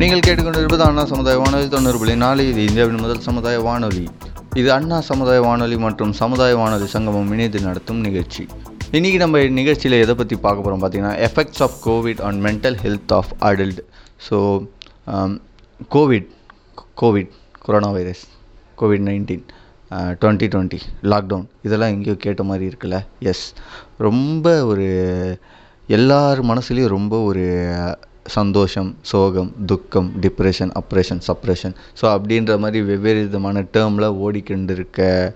நீங்கள் கேட்டுக்கொண்டிருப்பது அண்ணா சமுதாய வானொலி தொண்ணூறு புள்ளி நாலு. இது இந்தியாவின் முதல் சமுதாய வானொலி. இது அண்ணா சமுதாய வானொலி மற்றும் சமுதாய வானொலி சங்கமம் இணைந்து நடத்தும் நிகழ்ச்சி. இன்றைக்கி நம்ம நிகழ்ச்சியில் எதை பற்றி பார்க்க போகிறோம் பார்த்தீங்கன்னா effects of covid on mental health of adult so covid covid corona virus covid nineteen twenty twenty lockdown இதெல்லாம் எங்கேயோ கேட்ட மாதிரி இருக்குல்ல? எஸ் ரொம்ப ஒரு எல்லார் மனசுலேயும் ரொம்ப ஒரு சந்தோஷம் சோகம் துக்கம் டிப்ரெஷன் அப்ரேஷன் சப்ரேஷன் ஸோ அப்படின்ற மாதிரி வெவ்வேறு விதமான டேர்மில் ஓடிக்கொண்டு இருக்க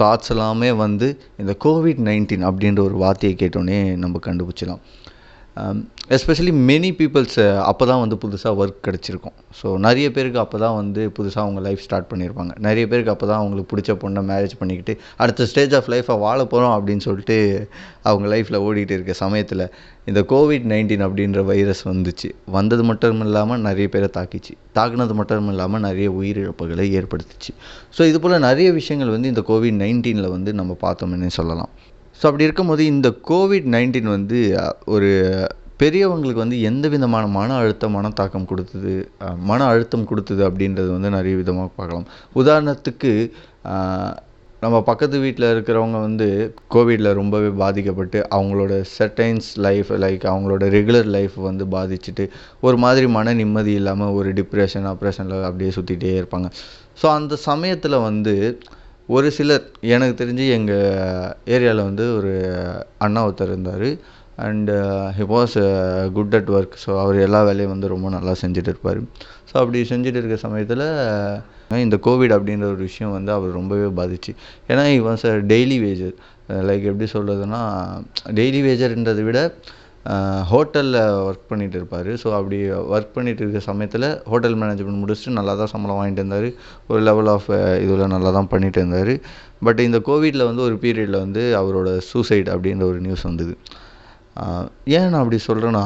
தாட்ஸ் எல்லாமே வந்து இந்த கோவிட் நைன்டீன் அப்படின்ற ஒரு வார்த்தையை கேட்டோன்னே நம்ம கண்டுபிடிச்சிடலாம். எஸ்பெஷலி மெனி பீப்புள்ஸ் அப்போ தான் வந்து புதுசாக ஒர்க் கிடச்சிருக்கும். ஸோ நிறைய பேருக்கு அப்போ தான் வந்து புதுசாக அவங்க லைஃப் ஸ்டார்ட் பண்ணியிருப்பாங்க நிறைய பேருக்கு அப்போ தான் அவங்களுக்கு பிடிச்ச பொண்ணை மேரேஜ் பண்ணிக்கிட்டு அடுத்த ஸ்டேஜ் ஆஃப் லைஃப்பை வாழ போகிறோம் அப்படின்னு சொல்லிட்டு அவங்க லைஃப்பில் ஓடிட்டு இருக்க சமயத்தில் இந்த கோவிட் நைன்டீன் அப்படின்ற வைரஸ் வந்துச்சு. வந்தது மட்டும் இல்லாமல் நிறைய பேரை தாக்கிச்சு. தாக்குனது மட்டும் இல்லாமல் நிறைய உயிரிழப்புகளை ஏற்படுத்துச்சு. ஸோ இது போல் நிறைய விஷயங்கள் வந்து இந்த கோவிட் நைன்டீனில் வந்து நம்ம பார்த்தோம்னே சொல்லலாம். ஸோ அப்படி இருக்கும்போது இந்த கோவிட் நைன்டீன் வந்து ஒரு பெரியவங்களுக்கு வந்து எந்த விதமான மன அழுத்தம் மனத்தாக்கம் கொடுத்தது மன அழுத்தம் கொடுத்தது அப்படின்றது வந்து நிறைய விதமாக பார்க்கலாம். உதாரணத்துக்கு நம்ம பக்கத்து வீட்டில் இருக்கிறவங்க வந்து கோவிடில் ரொம்பவே பாதிக்கப்பட்டு அவங்களோட செட்டைன்ஸ் லைஃப் லைக் அவங்களோட ரெகுலர் லைஃப் வந்து பாதிச்சுட்டு ஒரு மாதிரி மன நிம்மதி இல்லாமல் ஒரு டிப்ரெஷன் ஆப்ரேஷனில் அப்படியே சுற்றிட்டே இருப்பாங்க. ஸோ அந்த சமயத்தில் வந்து ஒரு சிலர் எனக்கு தெரிஞ்சு எங்கள் ஏரியாவில் வந்து ஒரு அண்ணா ஒருத்தர் இருந்தார். And he was good at work so அவர் எல்லா வேலையும் வந்து ரொம்ப நல்லா செஞ்சுட்டு இருப்பார். ஸோ அப்படி செஞ்சுட்டு இருக்க சமயத்தில் uh, இந்த கோவிட் அப்படின்ற ஒரு விஷயம் வந்து அவர் ரொம்பவே பாதிச்சு. ஏன்னா he was a daily wager like எப்படி சொல்கிறதுனா டெய்லி வேஜர்ன்றதை விட ஹோட்டலில் ஒர்க் பண்ணிகிட்டு இருப்பார். ஸோ அப்படி ஒர்க் பண்ணிகிட்டு இருக்க சமயத்தில் ஹோட்டல் மேனேஜ்மெண்ட் முடிச்சுட்டு நல்லா தான் சம்பளம் வாங்கிட்டு இருந்தார். ஒரு லெவல் ஆஃப் இதில் நல்லா தான் பண்ணிகிட்டு இருந்தார். பட் இந்த கோவிட்டில் வந்து ஒரு பீரியடில் வந்து அவரோட சூசைட் அப்படின்ற ஒரு நியூஸ் வந்தது. ஏன் நான் அப்படி சொல்கிறேன்னா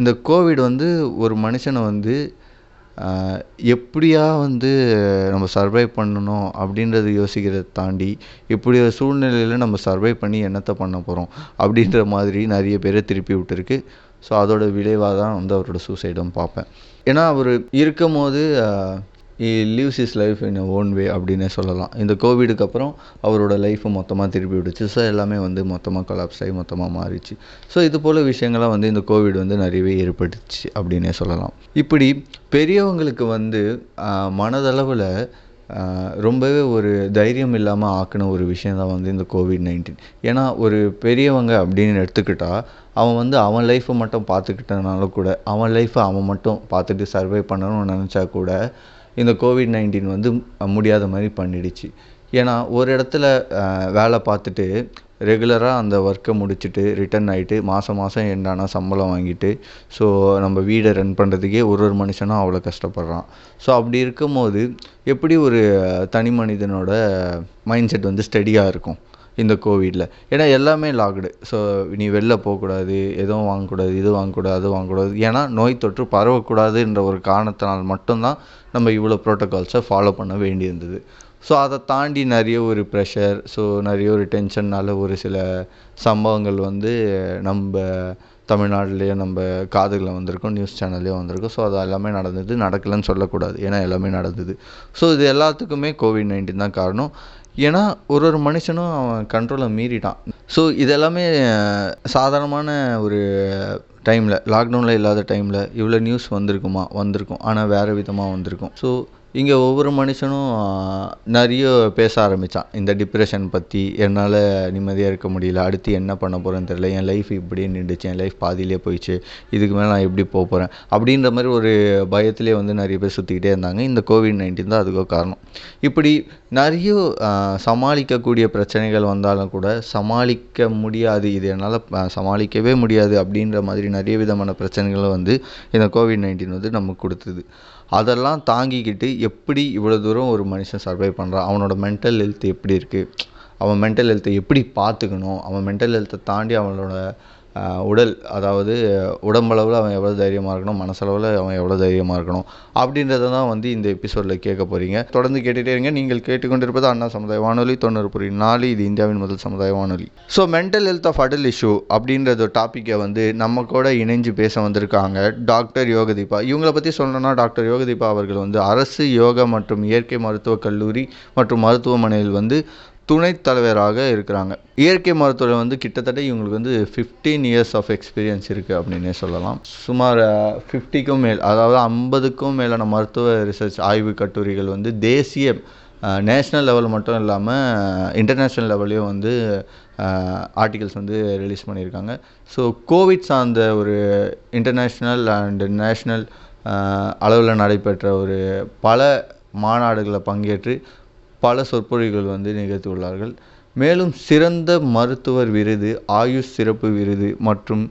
இந்த கோவிட் வந்து ஒரு மனுஷனை வந்து எப்படியா வந்து நம்ம சர்வைவ் பண்ணணும் அப்படின்றத யோசிக்கிறத தாண்டி இப்படி ஒரு சூழ்நிலையில் நம்ம சர்வைவ் பண்ணி என்னத்தை பண்ண போகிறோம் அப்படின்ற மாதிரி நிறைய பேரை திருப்பி விட்டுருக்கு. ஸோ அதோட விளைவாக தான் வந்து அவரோட சூசைடும் பார்ப்பேன். ஏன்னா அவர் இருக்கும் போது lives his life in own way அப்படின்னே சொல்லலாம். இந்த கோவிடுக்கு அப்புறம் அவரோட லைஃப்பை மொத்தமாக திருப்பி விடுச்சு ஸோ எல்லாமே வந்து மொத்தமாக கொலாப்ஸ் ஆகி மொத்தமாக மாறிச்சு. ஸோ இது போல் விஷயங்கள்லாம் வந்து இந்த கோவிட் வந்து நிறையவே ஏற்பட்டுச்சு அப்படின்னே சொல்லலாம். இப்படி பெரியவங்களுக்கு வந்து மனதளவில் ரொம்பவே ஒரு தைரியம் இல்லாமல் ஆக்கின ஒரு விஷயம் தான் வந்து இந்த கோவிட் நைன்டீன் ஏன்னா ஒரு பெரியவங்க அப்படின்னு எடுத்துக்கிட்டால் அவன் வந்து அவன் லைஃப்பை மட்டும் பார்த்துக்கிட்டனால கூட அவன் லைஃப்பை அவன் மட்டும் பார்த்துட்டு சர்வை பண்ணணும்னு நினச்சா கூட இந்த கோவிட் நைன்டீன் வந்து முடியாத மாதிரி பண்ணிடுச்சு. ஏன்னா ஒரு இடத்துல வேலை பார்த்துட்டு ரெகுலராக அந்த ஒர்க்கை முடிச்சுட்டு ரிட்டன் ஆகிட்டு மாதம் மாதம் என்னன்னா சம்பளம் வாங்கிட்டு ஸோ நம்ம வீடை ரன் பண்ணுறதுக்கே ஒரு ஒரு மனுஷனும் அவ்வளோ கஷ்டப்படுறான். ஸோ அப்படி இருக்கும்போது எப்படி ஒரு தனி மனிதனோட மைண்ட் செட் வந்து ஸ்டடியாக இருக்கும்? இந்த கோவிடில். ஏன்னா எல்லாமே லாக்டு ஸோ நீ வெளில போகக்கூடாது எதுவும் வாங்கக்கூடாது இது வாங்கக்கூடாது அது வாங்கக்கூடாது. ஏன்னா நோய் தொற்று பரவக்கூடாதுன்ற ஒரு காரணத்தினால் மட்டும்தான் நம்ம இவ்வளோ ப்ரோட்டோகால்ஸை ஃபாலோ பண்ண வேண்டியிருந்தது. ஸோ அதை தாண்டி நிறைய ஒரு ப்ரெஷர் ஸோ நிறைய ஒரு டென்ஷன்னால் ஒரு சில சம்பவங்கள் வந்து நம்ம தமிழ்நாட்டிலேயே நம்ம காதுகளில் வந்திருக்கோம் நியூஸ் சேனல்லையும் வந்திருக்கோம். ஸோ அது எல்லாமே நடந்தது நடக்கலைன்னு சொல்லக்கூடாது. ஏன்னா எல்லாமே நடந்தது. ஸோ இது எல்லாத்துக்குமே கோவிட் நைன்டீன் தான் காரணம். ஏன்னா ஒரு ஒரு மனுஷனும் அவன் கண்ட்ரோலை மீறிட்டான். ஸோ இதெல்லாமே சாதாரணமான ஒரு டைமில் லாக்டவுனில் இல்லாத டைமில் இவ்வளோ நியூஸ் வந்திருக்குமா? வந்திருக்கும். ஆனால் வேறு விதமாக வந்திருக்கும். ஸோ இங்கே ஒவ்வொரு மனுஷனும் நிறைய பேச ஆரம்பித்தான் இந்த டிப்ரெஷன் பற்றி என்னால் நிம்மதியாக இருக்க முடியல அடுத்து என்ன பண்ண போகிறேன்னு தெரில என் லைஃப் இப்படியே நின்றுச்சு என் லைஃப் பாதியிலே போயிடுச்சு இதுக்கு மேலே நான் எப்படி போக போகிறேன் அப்படின்ற மாதிரி ஒரு பயத்திலே வந்து நிறைய பேர் சுற்றிக்கிட்டே இருந்தாங்க. இந்த கோவிட் நைன்டீன் தான் அதுக்கு காரணம். இப்படி நிறைய சமாளிக்கக்கூடிய பிரச்சனைகள் வந்தாலும் கூட சமாளிக்க முடியாது இது என்னால் சமாளிக்கவே முடியாது அப்படின்ற மாதிரி நிறைய விதமான பிரச்சனைகளை வந்து இந்த கோவிட் நைன்டீன் வந்து நமக்கு கொடுத்தது. அதெல்லாம் தாங்கிக்கிட்டு எப்படி இவ்வளோ தூரம் ஒரு மனுஷன் சர்வை பண்ணுறான் அவனோட மென்டல் ஹெல்த் எப்படி இருக்குது அவன் மென்டல் ஹெல்த்தை எப்படி பார்த்துக்கணும்? அவன் மென்டல் ஹெல்த்தை தாண்டி அவனோட உடல் அதாவது உடம்பளவில் அவன் எவ்வளோ தைரியமாக இருக்கணும் மனசளவில் அவன் எவ்வளோ தைரியமாக இருக்கணும் அப்படின்றத தான் வந்து இந்த எபிசோடில் கேட்க போகிறீங்க தொடர்ந்து கேட்டுகிட்டே இருங்க. நீங்கள் கேட்டுக்கொண்டிருப்பது அண்ணா சமுதாய வானொலி தொண்ணூறு புள்ளி நாலு. இது இந்தியாவின் முதல் சமுதாய வானொலி. So mental health of adult issue அப்படின்றத டாப்பிக்கை வந்து நம்ம கூட இணைஞ்சு பேச வந்திருக்காங்க டாக்டர் யோகதீபா. இவங்களை பற்றி சொல்லணும்னா டாக்டர் யோகதீபா அவர்கள் வந்து அரசு யோகா மற்றும் இயற்கை மருத்துவக் கல்லூரி மற்றும் மருத்துவமனையில் வந்து துணைத் தலைவராக இருக்கிறாங்க. இயற்கை மருத்துவம் வந்து கிட்டத்தட்ட இவங்களுக்கு வந்து ஃபிஃப்டீன் இயர்ஸ் ஆஃப் எக்ஸ்பீரியன்ஸ் இருக்குது அப்படின்னே சொல்லலாம். சுமார் ஃபிஃப்டிக்கும் மேல் அதாவது ஐம்பதுக்கும் மேலான மருத்துவ ரிசர்ச் ஆய்வு கட்டுரைகள் வந்து தேசிய நேஷ்னல் லெவல் மட்டும் இல்லாமல் இன்டர்நேஷ்னல் லெவல்லையும் வந்து ஆர்டிகல்ஸ் வந்து ரிலீஸ் பண்ணியிருக்காங்க. ஸோ கோவிட் சார்ந்த ஒரு இன்டர்நேஷ்னல் அண்ட் நேஷ்னல் அளவில் நடைபெற்ற ஒரு பல மாநாடுகளை பங்கேற்று பல சொற்பொழிவுகள் வந்து நிகழ்த்தியுள்ளார்கள். மேலும் சிறந்த மருத்துவர் விருது ஆயுஷ் சிறப்பு விருது மற்றும்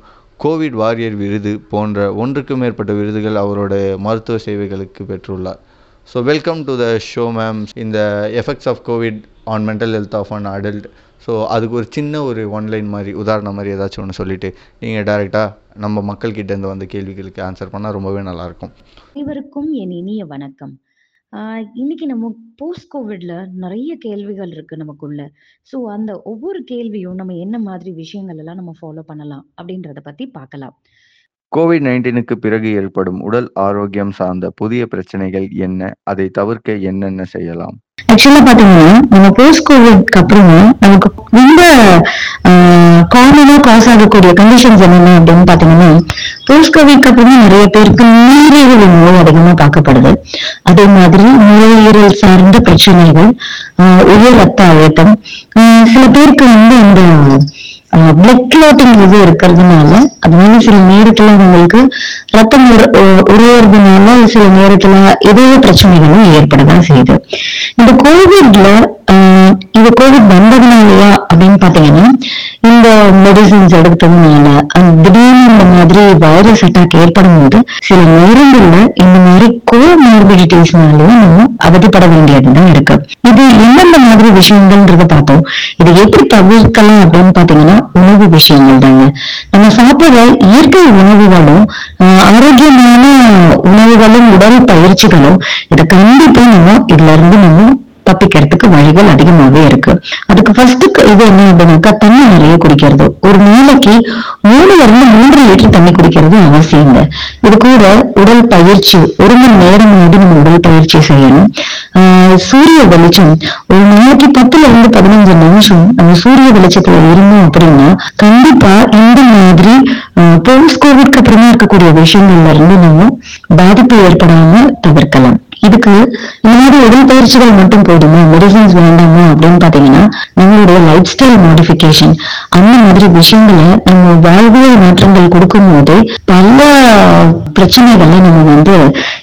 கோவிட் வாரியர் விருது போன்ற ஒன்றுக்கும் மேற்பட்ட விருதுகள் அவரோட மருத்துவ சேவைகளுக்கு பெற்றுள்ளார். So welcome to the show ma'am இந்த effects of covid on mental health of an adult so அதுக்கு ஒரு சின்ன ஒரு ஒன்லைன் மாதிரி உதாரணம் மாதிரி ஏதாச்சும் ஒன்று சொல்லிவிட்டு நீங்கள் டேரெக்டாக நம்ம மக்கள்கிட்ட இருந்து வந்த கேள்விகளுக்கு ஆன்சர் பண்ணால் ரொம்பவே நல்லாயிருக்கும் இவருக்கும் என் இனிய வணக்கம். ஆஹ் இன்னைக்கு நம்ம போஸ்ட் கோவிட்ல நிறைய கேள்விகள் இருக்கு நமக்குள்ள. சோ அந்த ஒவ்வொரு கேள்வியும் நம்ம என்ன மாதிரி விஷயங்கள் எல்லாம் நம்ம ஃபாலோ பண்ணலாம் அப்படின்றத பத்தி பார்க்கலாம். கோவிட் நைன்டீனுக்கு பிறகு ஏற்படும் உடல் ஆரோக்கியம் சார்ந்த புதிய பிரச்சனைகள் என்ன? அதை தவிர்க்க என்னென்ன செய்யலாம்? ஆக்சுவலா பாத்தீங்கன்னா நம்ம போஸ்ட் கோவிட்க்கு அப்புறமா நமக்கு ரொம்ப காமனா காஸ் ஆகக்கூடிய கண்டிஷன்ஸ் என்னென்ன அப்படின்னு பாத்தீங்கன்னா போஸ்ட் அப்புறமா நிறைய பேருக்கு நீரிழிவு நோய் அதிகமா பார்க்கப்படுது. அதே மாதிரி நுரையீரல் சார்ந்த பிரச்சனைகள் ஆஹ் உயர் ரத்த அழுத்தம் சில பேருக்கு வந்து இந்த பிளட் கிளாட்டிங் இது இருக்கிறதுனால அது வந்து சில நேரத்துல உங்களுக்கு ரத்தம் உருவறதுனால சில நேரத்துல இதய பிரச்சனைகளும் ஏற்படதான் செய்யுது. இந்த கோவிட்ல இது கோவிட் வந்ததுனாலயா அப்படின்னு பாத்தீங்கன்னா இந்த மெடிசின்ஸ் எடுத்ததுனால திடீர்னு இந்த மாதிரி வைரஸ் அட்டாக் ஏற்படும் போது சில நேரங்கள்ல இந்த மாதிரி கோ கோமார்பிடிட்டிஸ்னாலயும் நம்ம அவதிப்பட வேண்டியதுதான் இருக்கு. இது எந்தெந்த மாதிரி விஷயங்கள்ன்றத பார்த்தோம். இது எப்படி தவிர்க்கலாம் அப்படின்னு பாத்தீங்கன்னா உணவு விஷயங்கள் தாங்க நம்ம சாப்பிடுற இயற்கை உணவுகளும் ஆஹ் ஆரோக்கியமான உணவுகளும் உடல் பயிற்சிகளும் இதை கண்டிப்பா நம்ம இதுல இருந்து நம்ம தப்பிக்கிறதுக்கு வழிகள் அதிகமாவே இருக்கு. அதுக்கு ஃபர்ஸ்ட் இது என்ன அப்படின்னாக்கா தண்ணி நிறைய குடிக்கிறது. ஒரு நாளைக்கு மூணுல இருந்து மூன்று லிட்டர் தண்ணி குடிக்கிறது அவசியங்க. இது கூட உடல் பயிற்சி ஒரு மணி நேரம் நம்ம உடல் பயிற்சி செய்யணும். ஆஹ் சூரிய வெளிச்சம் ஒரு நாளைக்கு பத்துல இருந்து பதினஞ்சு நிமிஷம் நம்ம சூரிய வெளிச்சத்துல இருந்தோம் அப்படின்னா கண்டிப்பா இந்த மாதிரி போஸ்ட் கோவிட்க்கு அப்புறமா இருக்கக்கூடிய விஷயங்கள்ல இருந்து நம்ம பாதிப்பு ஏற்படாம தவிர்க்கலாம். இதுக்கு இந்த மாதிரி உடற்பயிற்சிகள் மட்டும் போதுமா? மெடிசன்ஸ் வேண்டாமா? அப்படின்னு பாத்தீங்கன்னா நம்மளுடைய லைஃப் ஸ்டைல் மாடிஃபிகேஷன் அந்த மாதிரி விஷயங்களை நம்ம வாழ்வியல் மாற்றங்கள் கொடுக்கும் போது பல பிரச்சனைகளை நம்ம வந்து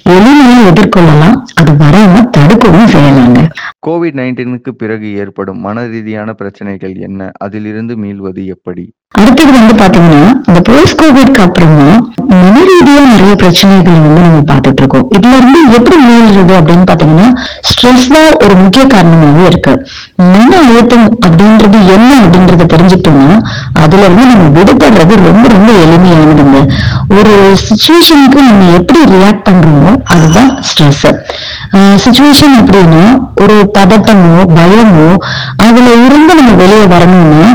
எளிமையை எதிர்கொள்ளலாம். அது வராம தடுக்கவும் செய்யலாங்க. கோவிட் நைன்டீனுக்கு பிறகு ஏற்படும் மன ரீதியான பிரச்சனைகள் என்ன? அதிலிருந்து மீள்வது எப்படி? அடுத்தது வந்து பாத்தீங்கன்னா இந்த போஸ்ட் கோவிட்க்கு அப்புறமா மன ரீதியா நிறைய பிரச்சனைகள் வந்து நம்ம பார்த்துட்டு இருக்கோம். இதுல இருந்து எப்படி மீள்றது அப்படின்னு பாத்தீங்கன்னா ஸ்ட்ரெஸ் தான் ஒரு முக்கிய காரணமாவே இருக்கு. மன அழுத்தம் அப்படின்றது என்ன அப்படின்றத தெரிஞ்சுட்டோம்னா அதுல இருந்து நம்ம விடுபடுறது ரொம்ப ரொம்ப எளிமையானதுங்க. ஒரு சுச்சுவேஷனுக்கு நம்ம எப்படி ரியாக்ட் பண்றோமோ அதுதான் ஸ்ட்ரெஸ் சுச்சுவேஷன் அப்படின்னா ஒரு பதட்டமோ பயமோ அதுல இருந்து நம்ம வெளியே வரணும்னா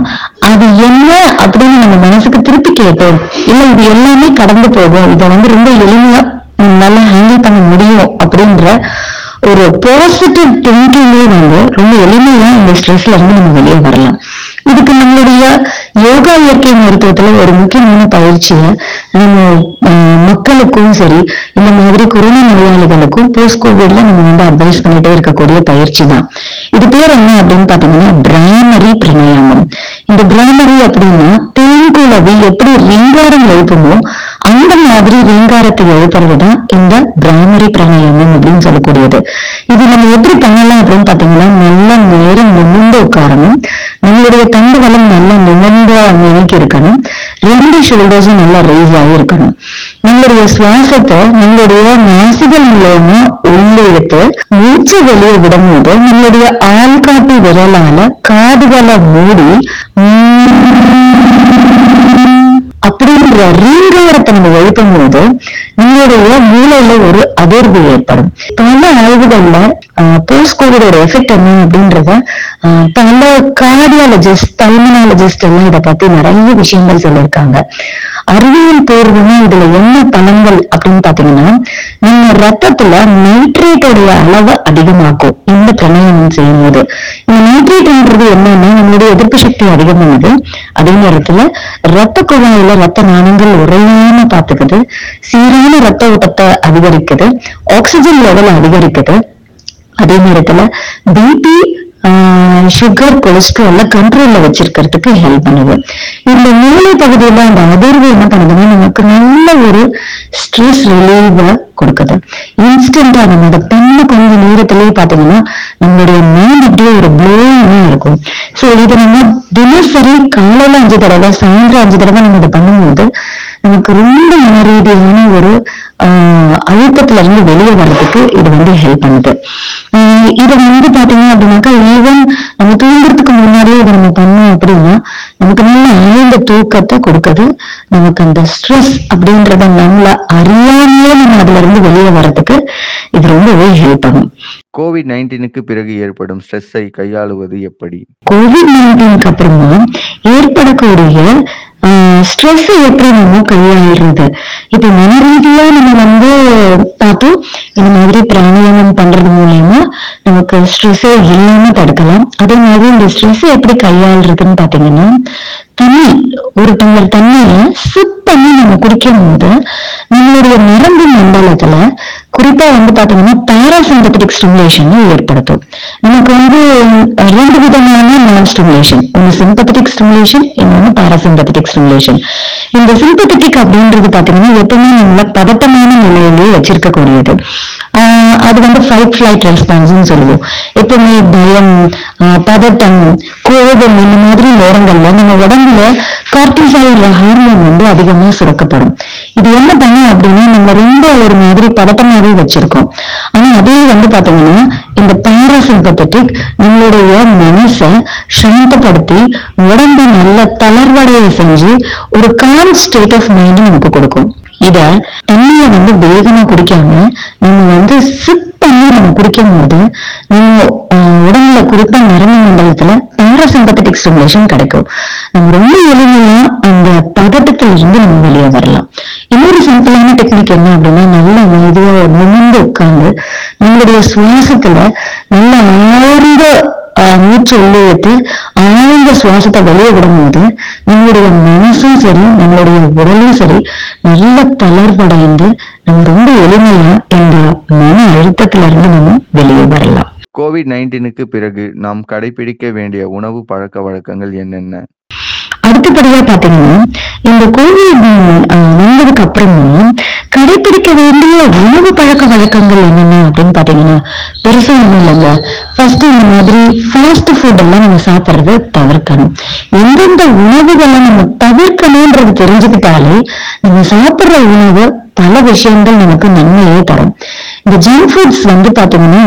அது என்ன அப்படின்னு நம்ம மனசுக்கு திருப்பி கேட்போம் இல்ல இது எல்லாமே கடந்து போகும். இதை வந்து ரொம்ப எளிமையா நம்மளால ஹேண்டில் பண்ண முடியும் அப்படின்ற ஒரு பாசிட்டிவ் திங்கிங்கே வந்து ரொம்ப எளிமையா இந்த ஸ்ட்ரெஸ்ல இருந்து நம்ம வெளியே வரலாம். இதுக்கு நம்மளுடைய யோகா இயற்கை மருத்துவத்துல ஒரு முக்கியமான பயிற்சியை நம்ம மக்களுக்கும் சரி இந்த மாதிரி கொரோனா நோயாளிகளுக்கும் போஸ்ட் கோவிட்ல நம்ம வந்து அட்வைஸ் பண்ணிட்டே இருக்கக்கூடிய பயிற்சி தான். இது பேர் என்ன அப்படின்னு பாத்தீங்கன்னா பிராமரி பிரணயாமம். இந்த பிராமரி அப்படின்னா தேன்குலவி எப்படி ரீங்காரம் எழுப்புமோ அந்த மாதிரி ரீங்காரத்தை எழுப்புறது தான் இந்த பிராமரி பிராணாயாமம் அப்படின்னு சொல்லக்கூடியது. இது நம்ம எப்படி பண்ணலாம் அப்படின்னு பாத்தீங்கன்னா நல்ல நேரம் நிமிர்ந்து உட்காரணும். நம்மளுடைய தண்டு வளம் நல்லா நிமிர்ந்த நினைக்கி இருக்கணும். ரெண்டு ஷோல்டர்ஸும் நல்லா ரைஸ் ஆகி இருக்கணும். நம்மளுடைய சுவாசத்தை நம்மளுடைய நாசிகள் மூலயமா உள்ளிழுத்து மூச்சு வெளியே விடும்போது நம்மளுடைய ஆள்காட்டி விரலால காதுகளை மூடி அப்படின்ற ரீங்காரத்தை நம்ம எழுப்பும் போது நம்மளுடைய மூளையில ஒரு அதிர்வு ஏற்படும். பல ஆய்வுகள்ல போஸ்ட் கோவிடோட எஃபெக்ட் என்ன அப்படின்றத ஆஹ் பல கார்டியாலஜிஸ்ட் பல்மனாலஜிஸ்ட் எல்லாம் இதை பத்தி நிறைய விஷயங்கள் சொல்லியிருக்காங்க. அறிவியல் பூர்வமா இதுல என்ன பலன்கள் அப்படின்னு பாத்தீங்கன்னா நம்ம ரத்தத்துல நைட்ரேட்டோடைய அளவை அதிகமாக்கும் இந்த பிராணாயாமம் செய்யும் போது இந்த நைட்ரேட்ன்றது என்னன்னா நம்மளுடைய எதிர்ப்பு சக்தி அதிகமானது. அதே நேரத்துல ரத்த குழாயில ரத்த நாணங்கள் உறையாம பாத்துக்குது சீரான ரத்த ஓட்டத்தை அதிகரிக்குது. ஆக்சிஜன் லெவல் அதிகரிக்குது. அதே நேரத்துல பிபி சுகர் கொலஸ்ட்ரால்ல கண்ட்ரோல்ல வச்சிருக்கிறதுக்கு ஹெல்ப் பண்ணுது. இந்த மூளை பகுதியில அந்த அதிர்வு என்ன பண்ணுதுன்னா நமக்கு நல்ல ஒரு ஸ்ட்ரெஸ் ரிலீவ கொடுக்குது. இன்ஸ்டன்டா நம்ம அதை பண்ண கொஞ்ச நேரத்திலேயே பாத்தீங்கன்னா நம்மளுடைய மைண்ட் ஒரு ப்ளோயிங்கா இருக்கும். சோ இது நம்ம தினசரி காலையில அஞ்சு தடவை சாயந்தரம் அஞ்சு தடவை நம்ம இதை பண்ணும்போது நமக்கு ரொம்ப மனரீதியான ஒரு அழுத்தத்துல இருந்து வெளியே வர்றதுக்கு இது வந்து ஹெல்ப் பண்ணுது. இது வந்து பாத்தீங்க அப்படின்னாக்கா ஈவன் நம்ம தூங்குறதுக்கு முன்னாடியே இதை நம்ம பண்ணோம் அப்படின்னா நமக்கு நல்ல ஆழ்ந்த தூக்கத்தை கொடுக்குது. நமக்கு அந்த ஸ்ட்ரெஸ் அப்படின்றத நம்மள அறியாமையே நம்ம அதுல இருந்து வெளியே வர்றதுக்கு இது ரொம்பவே ஹெல்ப் பண்ணும். கோவிட் நைன்டீனுக்கு பிறகு ஏற்படும் ஸ்ட்ரெஸ்ஸை கையாளுவது எப்படி? கோவிட் நைன்டீனுக்கு அப்புறமா ஏற்படக்கூடிய ஸ்ட்ரெஸ் எப்படி நம்ம கையாளுறது? இப்ப மன ரீதியா நம்ம வந்து பார்த்தோம் இந்த மாதிரி பிராணாயாமம் பண்றது மூலயமா நமக்கு ஸ்ட்ரெஸ்ஸே இல்லாம தடுக்கலாம். அதே மாதிரி இந்த ஸ்ட்ரெஸ் எப்படி கையாளுறதுன்னு பாத்தீங்கன்னா தண்ணி ஒரு டம்ளர் தண்ணிய சிப் பண்ணி நம்ம குடிக்கும் போது நம்மளுடைய நரம்பு மண்டலத்துல குறிப்பா வந்து பாத்தீங்கன்னா பாராசிம்பத்திக் ஸ்டிமுலேஷன் ஏற்படுத்தும். நமக்கு வந்து ரெண்டு விதமான நான் ஸ்டிமுலேஷன் ஒன்று சிம்பத்தட்டிக் ஸ்டிமுலேஷன் இன்னொன்று பாராசிம்பத்திக் ஸ்டிமுலேஷன் இந்த சிம்பத்தட்டிக் அப்படின்றது பாத்தீங்கன்னா எப்பவுமே நம்மள பதட்டமான நிலையிலேயே வச்சிருக்கக்கூடியது. ஆஹ் அது வந்து ஃபைட் ஃபிளைட் ரெஸ்பான்ஸ்னு சொல்லுவோம். எப்பவுமே பயம் ஆஹ் பதட்டம் கோபம் இந்த மாதிரி நேரங்கள்ல நம்ம உடம்புல கார்டிசால் ஹார்மோன் வந்து அதிகமா சுரக்கப்படும். இது என்ன பண்ணும் அப்படின்னா நம்ம ரொம்ப ஒரு மாதிரி பதட்டமாவே வச்சிருக்கோம். ஆனா அதே வந்து பாத்தீங்கன்னா இந்த பாராசிம்பத்தட்டிக் நம்மளுடைய மனசை சாந்தப்படுத்தி உடம்பு நல்ல தளர்வடைய செஞ்சு ஒரு காம் ஸ்டேட் ஆஃப் மைண்ட் நமக்கு கொடுக்கும். இத தண்ணிய வந்து வேகமா குடிக்காம நம்ம வந்து சிப் பண்ணி நம்ம குடிக்கும் போது நம்ம உடம்புல குறிப்பா நரம்பு மண்டலத்துல பாராசிம்பத்தட்டிக் ஸ்டிமுலேஷன் கிடைக்கும். நம்ம ரொம்ப எளிமையா அந்த பதட்டத்துல இருந்து நம்ம வெளியே வரலாம். இன்னொரு சிம்பிளான டெக்னிக் என்ன அப்படின்னா நல்ல மெதுவா நிமிர்ந்து உட்கார்ந்து நம்மளுடைய சுவாசத்துல நல்ல ஆழ்ந்த மூச்சு உள்ளே எடுத்து ஆழ்ந்த சுவாசத்தை வெளியே விடும்போது நம்மளுடைய மனசும் சரி நம்மளுடைய உடலும் சரி நல்ல தளர்வடைந்து நம்ம ரொம்ப எளிமையா இந்த மன அழுத்தத்துல இருந்து நம்ம வெளியே வரலாம். கோவிட் நைன்டீனுக்கு பிறகு நாம் கடைபிடிக்க வேண்டிய உணவு பழக்க வழக்கங்கள் என்னென்ன? அடுத்தபடியா பாத்தீங்கன்னா இந்த கோவிட் வந்ததுக்கு அப்புறமா கடைபிடிக்க வேண்டிய உணவு பழக்க வழக்கங்கள் என்னென்ன அப்படின்னு பாத்தீங்கன்னா பெருசா ஒண்ணும் இல்லைங்க. ஃபர்ஸ்ட் இந்த மாதிரி ஃபாஸ்ட் ஃபுட் எல்லாம் நம்ம சாப்பிடுறத தவிர்க்கணும். எந்தெந்த உணவுகளை நம்ம தவிர்க்கணும்ன்றது தெரிஞ்சுக்கிட்டாலே நம்ம சாப்பிடுற உணவு பல விஷயங்கள் நமக்கு நன்மையே தரும். இந்த ஜங்க் ஃபுட்ஸ் வந்து பாத்தீங்கன்னா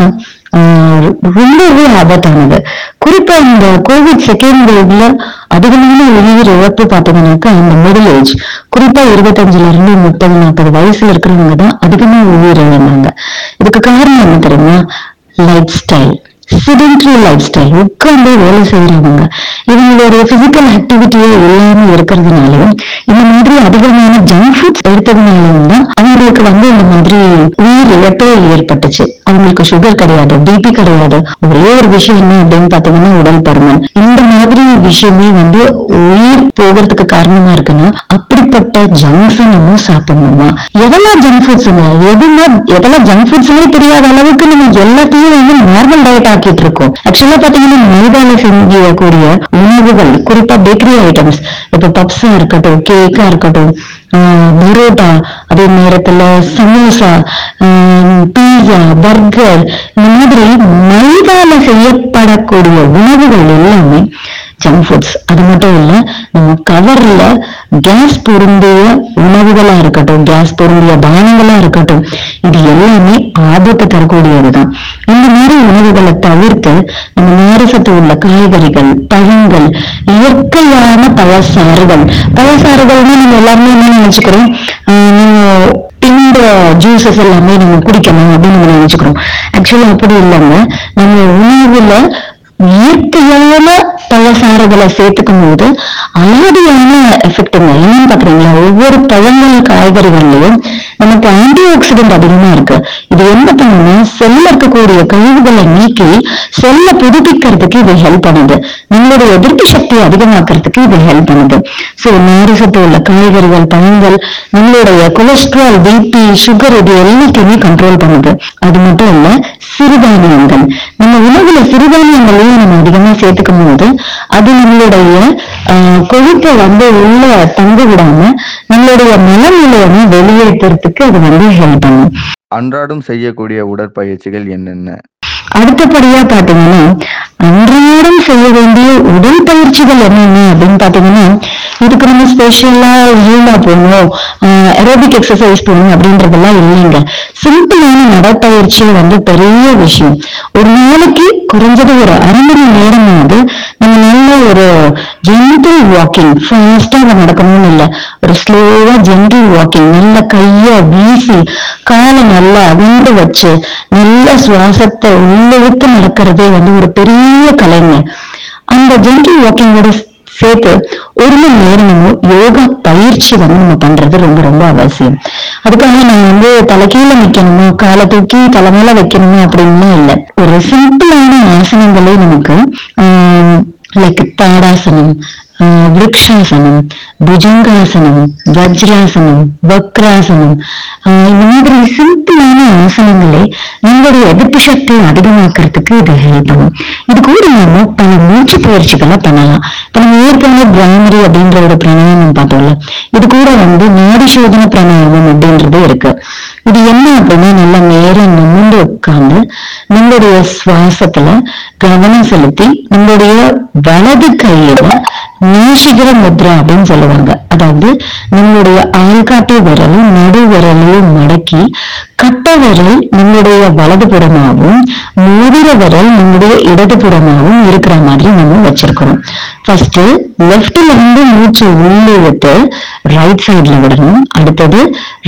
ரொம்பவே ஆபத்தானது. குறிப்பா இந்த கோவிட் செகண்ட் வேவ்ல அதிகமான உயிர் இழப்பு பார்த்தீங்கன்னாக்கா இந்த மிடில் ஏஜ் குறிப்பா இருபத்தஞ்சுல இருந்து முப்பது நாற்பது வயசுல இருக்கிறவங்க தான் அதிகமா உயிர் இழந்தாங்க இதுக்கு காரணம் என்ன தெரியுமா? Lifestyle sedentary lifestyle உட்கார்ந்து வேலை செய்யறவங்க இவங்களுடைய பிசிக்கல் ஆக்டிவிட்டியே இல்லாம இருக்கிறதுனாலையும் இந்த மாதிரி அதிகமான ஜங்க் ஃபுட்ஸ் எடுத்ததுனாலையும் தான் அவங்களுக்கு வந்து இந்த மாதிரி உயிர் இழப்பே ஏற்பட்டுச்சு. அவங்களுக்கு சுகர் கிடையாது பிபி கிடையாது. ஒரே ஒரு விஷயம் என்ன அப்படின்னு பாத்தீங்கன்னா உடல் பருமன். இந்த மாதிரி விஷயமே வந்து உயிர் போகிறதுக்கு காரணமா இருக்குன்னா அப்படிப்பட்ட ஜங்க்ஸ் நம்ம சாப்பிடணுமா? எதெல்லாம் ஜங்க் ஃபுட்ஸ் எதுவுமே எதெல்லாம் ஜங்க் ஃபுட்ஸ்னே தெரியாத அளவுக்கு நம்ம எல்லாத்தையும் வந்து நார்மல் டயட் ஆக்கிட்டு இருக்கோம் ஆக்சுவலா பாத்தீங்கன்னா மைதால செஞ்சக்கூடிய உணவுகள் குறிப்பா பேக்கரி ஐட்டம்ஸ் இப்ப பப்ஸா இருக்கட்டும் கேக்கா இருக்கட்டும் பரோட்டா அதே நேரத்துல சமோசா பீஸா பர்கர் இந்த மாதிரி மைதால செய்யப்படக்கூடிய உணவுகள் எல்லாமே ஜங்க் ஃபுட்ஸ் அது மட்டும் இல்ல நம்ம கவர்ல கேஸ் பொருந்திய உணவுகளா இருக்கட்டும் கேஸ் பொருந்திய பானங்களா இருக்கட்டும் இது எல்லாமே ஆபத்து தரக்கூடியதுதான். இந்த மாதிரி உணவுகளை தவிர்த்து நம்ம நேரசத்து உள்ள காய்கறிகள் பழங்கள் இயற்கையான பழசாறுகள் பழசாறுகள்னா நம்ம எல்லாமே நினைச்சுக்கிறோம் இந்த ஜூசஸ் எல்லாமே நம்ம குடிக்கணும் அப்படின்னு நம்ம நினைச்சுக்கிறோம். ஆக்சுவலா அப்படி இல்லைங்க. நம்ம உணவுல இயற்கையான பழசாறுகளை சேர்த்துக்கும் போது அலாதியான எஃபெக்டுங்க என்னன்னு பாக்குறீங்களா? ஒவ்வொரு பழங்கள் காய்கறிகள்லயும் நமக்கு ஆன்டி ஆக்சிடென்ட் அதிகமா இருக்கு. இது என்ன பண்ணுன்னா செல்ல இருக்கக்கூடிய கழிவுகளை நீக்கி செல்ல புதுப்பிக்கிறதுக்கு இது ஹெல்ப் பண்ணுது. நம்மளுடைய எதிர்ப்பு சக்தியை அதிகமாக்குறதுக்கு இது ஹெல்ப் பண்ணுது. சோ நாரிசத்து உள்ள காய்கறிகள் பழங்கள் நம்மளுடைய கொலஸ்ட்ரால் பிபி சுகர் இது எல்லாத்தையுமே கண்ட்ரோல் பண்ணுது. அது மட்டும் இல்ல சிறுதானியங்கள். நம்ம உணவுல சிறுதானியங்களையும் நம்ம அதிகமா சேர்த்துக்கும் போது அது நம்மளுடைய கொழுப்பை வந்து உள்ள தங்க விடாம நம்மளுடைய மனநிலையை வெளியேற்றுறதுக்கு அது வந்து ஹெல்ப் பண்ணும். அன்றாடம் செய்யக்கூடிய உடற்பயிற்சிகள் என்னென்ன? அடுத்தபடியா பாத்தீங்கன்னா அன்றாடம் செய்ய வேண்டிய உடல் பயிற்சிகள் என்னென்ன அப்படின்னு பாத்தீங்கன்னா இதுக்கு நம்ம ஸ்பெஷலா ஜூமா போகணும் ஏரோபிக் எக்ஸசைஸ் போகணும் அப்படின்றதெல்லாம் இல்லைங்க. சிம்பிளான நடைப்பயிற்சி வந்து பெரிய விஷயம். ஒரு நாளைக்கு குறைஞ்சது ஒரு அரை மணி நேரமாவது நம்ம நல்ல ஒரு ஜென்டில் வாக்கிங் ஃபாஸ்டா நடக்கணும்னு இல்லை. ஒரு ஸ்லோவா ஜென்டில் வாக்கிங் நல்ல கைய வீசி காலை நல்லா அகண்டு வச்சு நல்ல சுவாசத்தை உள்ளிழுத்து நடக்கிறதே வந்து ஒரு பெரிய கலைங்க. அந்த ஜென்டில் வாக்கிங்கோட சேர்த்து ஒரு மணி நேரமும் யோகா பயிற்சி வந்து நம்ம பண்றது ரொம்ப ரொம்ப அவசியம். அதுக்காக நம்ம வந்து தலை கீழே காலை தூக்கி தலை மேல அப்படின்னு இல்லை. ஒரு சிம்பிளான ஆசனங்களே நமக்கு லைக் தாடாசனம் விருக்ஷாசனம் புஜங்காசனம் வஜ்ராசனம் வக்ராசனம் இந்த மாதிரி சிம்பிளான ஆசனங்களே நம்மளுடைய எதிர்ப்பு சக்தியை அதிகமாக்குறதுக்கு இது ஹெல்ப் பண்ணும் இது கூட நம்ம பல மூச்சு பயிற்சிகளை பண்ணலாம் இப்ப நம்ம ஏற்கனவே பிராமரி அப்படின்ற ஒரு பிராணாயாமம் பார்த்தோம்ல இது கூட வந்து நாடி சோதன பிராணாயாமம் அப்படின்றது இருக்கு இது என்ன அப்படின்னா நல்லா நேரம் நிமிர்ந்து உட்கார்ந்து நம்மளுடைய சுவாசத்துல கவனம் செலுத்தி நம்மளுடைய வலது கையில நீஷிகர முத்ரா அப்படின்னு சொல்லுவாங்க. அதாவது நம்மளுடைய ஆள்காட்டி விரல் நடு விரலையும் மடக்கி கட்ட விரல் நம்மளுடைய வலது புறமாகவும் மோதிர விரல் நம்முடைய இடது புறமாகவும் இருக்கிற மாதிரி நம்ம வச்சிருக்கிறோம். ஃபர்ஸ்ட் லெஃப்ட்ல இருந்து மூச்சு உள்ளே இழுத்து ரைட் சைடுல விடணும். அடுத்தது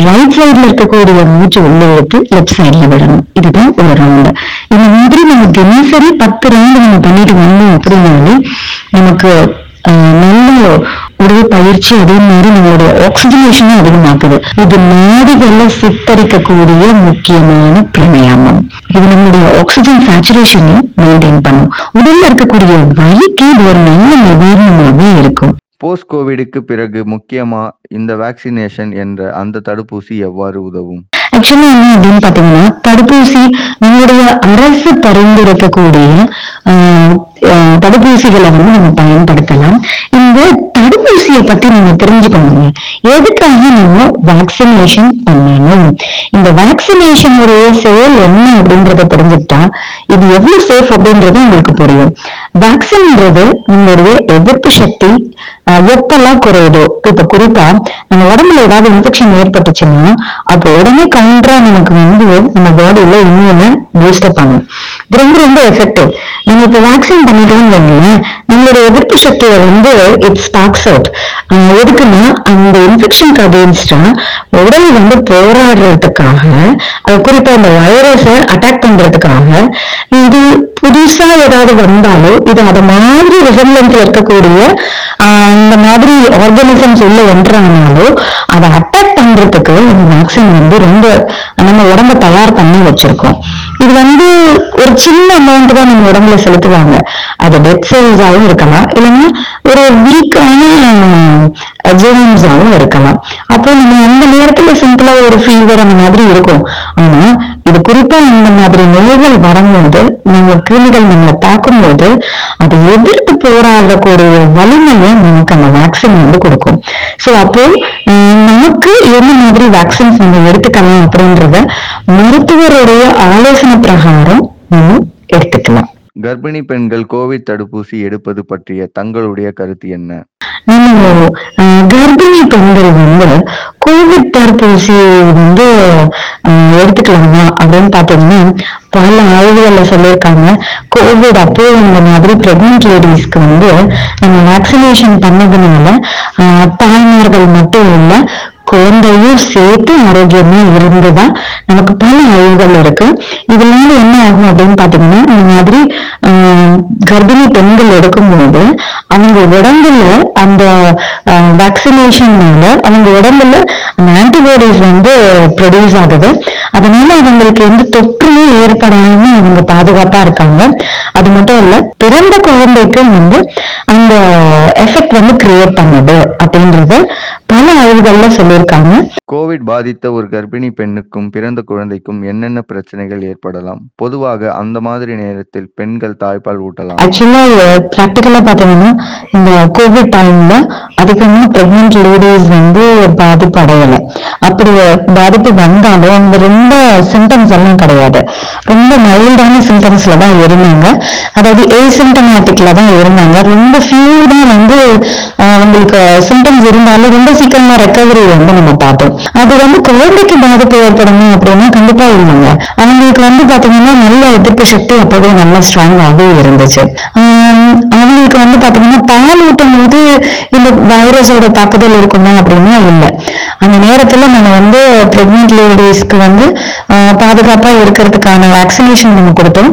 ரைட் சைடுல இருக்கக்கூடிய மூச்சு உள்ளே இழுத்து லெஃப்ட் சைடுல விடணும். இதுதான் ஒரு ரவுண்ட் இந்த மாதிரி நம்ம தினசரி பத்து ரவுண்ட் நம்ம பண்ணிட்டு வந்தோம் அப்படின்னாலே நமக்கு நல்ல உடல் பயிற்சி அதே மாதிரி நம்மளுடைய ஆக்சிஜனேஷனும் அதிகமாக்குது இது நாடிகளை சித்தரிக்கக்கூடிய முக்கியமான பிராணாயாமம் இது நம்மளுடைய ஆக்சிஜன் சேச்சுரேஷனையும் மெயின்டைன் பண்ணும் உடல்ல இருக்கக்கூடிய வலிக்கு இது ஒரு நல்ல நிவாரணமாகவே இருக்கும் போஸ்ட் கோவிடுக்கு பிறகு முக்கியமா இந்த வேக்சினேஷன் என்ற அந்த தடுப்பூசி எவ்வாறு உதவும் ஆக்சுவலா என்ன அப்படின்னு பாத்தீங்கன்னா தடுப்பூசி நம்மளுடைய அரசு பரிந்துரைக்கக்கூடிய தடுப்பூசிகளை வந்து நம்ம பயன்படுத்தலாம். இந்த தடுப்பூசியை பத்தி நம்ம தெரிஞ்சுக்கணுங்க. எதுக்காக நம்ம வேக்சினேஷன் பண்ணணும்? இந்த வேக்சினேஷனுடைய செயல் என்ன அப்படின்றத தெரிஞ்சுக்கிட்டா இது எவ்வளவு சேஃப் அப்படின்றது உங்களுக்கு புரியும். வேக்சின்ன்றது நம்மளுடைய எதிர்ப்பு சக்தி எப்பெல்லாம் குறையுதோ. இப்ப குறிப்பா நம்ம உடம்புல ஏதாவது இன்ஃபெக்ஷன் ஏற்பட்டுச்சுன்னா அப்போ உடனே கவுண்டரா நமக்கு வந்து நம்ம பாடியில இம்யூனை பூஸ்டப் பண்ணும். இது ரொம்ப ரொம்ப எஃபெக்டிவ் நம்ம இப்ப வேக்சின் பண்ணிட்டோம்னு வைங்களேன் நம்மளுடைய எதிர்ப்பு சக்தியை வந்து இட்ஸ் ஸ்பாக்ஸ் அவுட் எதுக்குன்னா அந்த இன்ஃபெக்ஷனுக்கு அகேன்ஸ்டா உடல் வந்து போராடுறதுக்காக அது குறிப்பா அந்த வைரஸை அட்டாக் பண்றதுக்காக இது புதுசா ஏதாவது வந்தாலும் இது அது மாதிரி ரிசம்பன்ஸ்ல இருக்கக்கூடிய ஆஹ் இந்த மாதிரி ஆர்கானிசம்ஸ் உள்ள என்றானாலோ அதை அட்டாக் பண்றதுக்கு இந்த வேக்சின் வந்து ரொம்ப நம்ம உடம்ப தயார் பண்ணி வச்சிருக்கோம். இது வந்து ஒரு சின்ன அமௌண்ட் தான் நம்ம உடம்புல செலுத்துவாங்க. அது டெத் செல்ஸாகவும் இருக்கலாம். இல்லைன்னா ஒரு வீக்கான ஜெர்ம்ஸாகவும் இருக்கலாம். அப்போ நம்ம அந்த நேரத்துல சிம்பிளா ஒரு ஃபீவர் அந்த மாதிரி இருக்கும். ஆனா இது குறிப்பா இந்த மாதிரி நோய்கள் வரும்போது நம்ம கிருமிகள் நம்மளை தாக்கும்போது அதை எதிர்த்து போராடக்கூடிய வலிமையை நமக்கு அந்த வேக்சின் வந்து கொடுக்கும். சோ அப்போ நமக்கு என்ன மாதிரி வேக்சின்ஸ் நம்ம எடுத்துக்கலாம் அப்படின்றத மருத்துவருடைய ஆலோசனை பிரகாரம் நம்ம எடுத்துக்கலாம். கர்ப்பிணி பெண்கள் கோவிட் தடுப்பூசி எடுப்பது பற்றிய தங்களுடைய கருத்து என்ன? நம்ம கர்ப்பிணி பெண்கள் வந்து கோவிட் தடுப்பூசி வந்து எடுத்துக்கலாமா அப்படின்னு பாத்தீங்கன்னா பல ஆய்வுகள்ல சொல்லியிருக்காங்க. கோவிட் அப்போ இந்த மாதிரி பிரெக்னென்ட் லேடிஸ்க்கு வந்து நம்ம வேக்சினேஷன் பண்ணதுனால தாய்மார்கள் மட்டும் இல்ல குழந்தையும் சேர்த்து ஆரோக்கியமா இருந்துதான் நமக்கு பல ஆய்வுகள் இருக்கு. இதனால என்ன ஆகும் அப்படின்னு பாத்தீங்கன்னா இந்த மாதிரி கர்ப்பிணி பெண்கள் எடுக்கும்போது அவங்க உடம்புல அந்த வேக்சினேஷன்னால அவங்க உடம்புல அந்த ஆன்டிபாடிஸ் வந்து ப்ரொடியூஸ் ஆகுது. அதனால அவங்களுக்கு எந்த தொற்றுமே ஏற்படாம அவங்க பாதுகாப்பா இருக்காங்க. அது மட்டும் இல்ல பிறந்த குழந்தைக்கும் வந்து அந்த எஃபெக்ட் வந்து கிரியேட் பண்ணுது அப்படின்றத பல ஆய்வுகள்ல சொல்லியிருக்காங்க. கோவிட் பாதித்த ஒரு கர்ப்பிணி பெண்ணுக்கும் பிறந்த குழந்தைக்கும் என்னென்ன பிரச்சனைகள் ஏற்படலாம்? பொதுவாக அந்த மாதிரி நேரத்தில் பெண்கள் தாய்ப்பால் ஊட்டலாம். ஆக்சுவலா ப்ராக்டிக்கலா பாத்தீங்கன்னா இந்த கோவிட் டைம்ல அதிகமா பிரெக்னென்ட் லேடிஸ் வந்து பாதிப்பு அடையல அப்படி பாதிப்பு வந்தாலும் அவங்க ரொம்ப சிம்டம்ஸ் எல்லாம் கிடையாது. ரொம்ப மைல்டான சிம்டம்ஸ்ல தான் இருந்தாங்க. அதாவது ஏசிம்டமேட்டிக்ல தான் இருந்தாங்க. ரொம்ப ஃபியூ தான் வந்து அவங்களுக்கு சிம்டம்ஸ் இருந்தாலும் ரொம்ப சீக்கிரமா ரெக்கவரி வந்து நம்ம பார்த்தோம். அது வந்து குழந்தைக்கு பாதிப்பு ஏற்படணும் அப்படின்னா கண்டிப்பா இல்லைங்க. அவங்களுக்கு வந்து பாத்தீங்கன்னா நல்ல எதிர்ப்பு சக்தி அப்பவே நல்ல ஸ்ட்ராங்காகவே இருந்துச்சு. அவங்களுக்கு வந்து பாத்தீங்கன்னா பால் ஊட்டும் போது இந்த வைரஸோட தாக்குதல் இருக்குமா அப்படின்னா இல்லை. அந்த நேரத்துல நம்ம வந்து பிரெக்னென்ட் லேடிஸ்க்கு வந்து பாதுகாப்பாக பாதுகாப்பா இருக்கிறதுக்கான வேக்சினேஷன் நம்ம கொடுத்தோம்.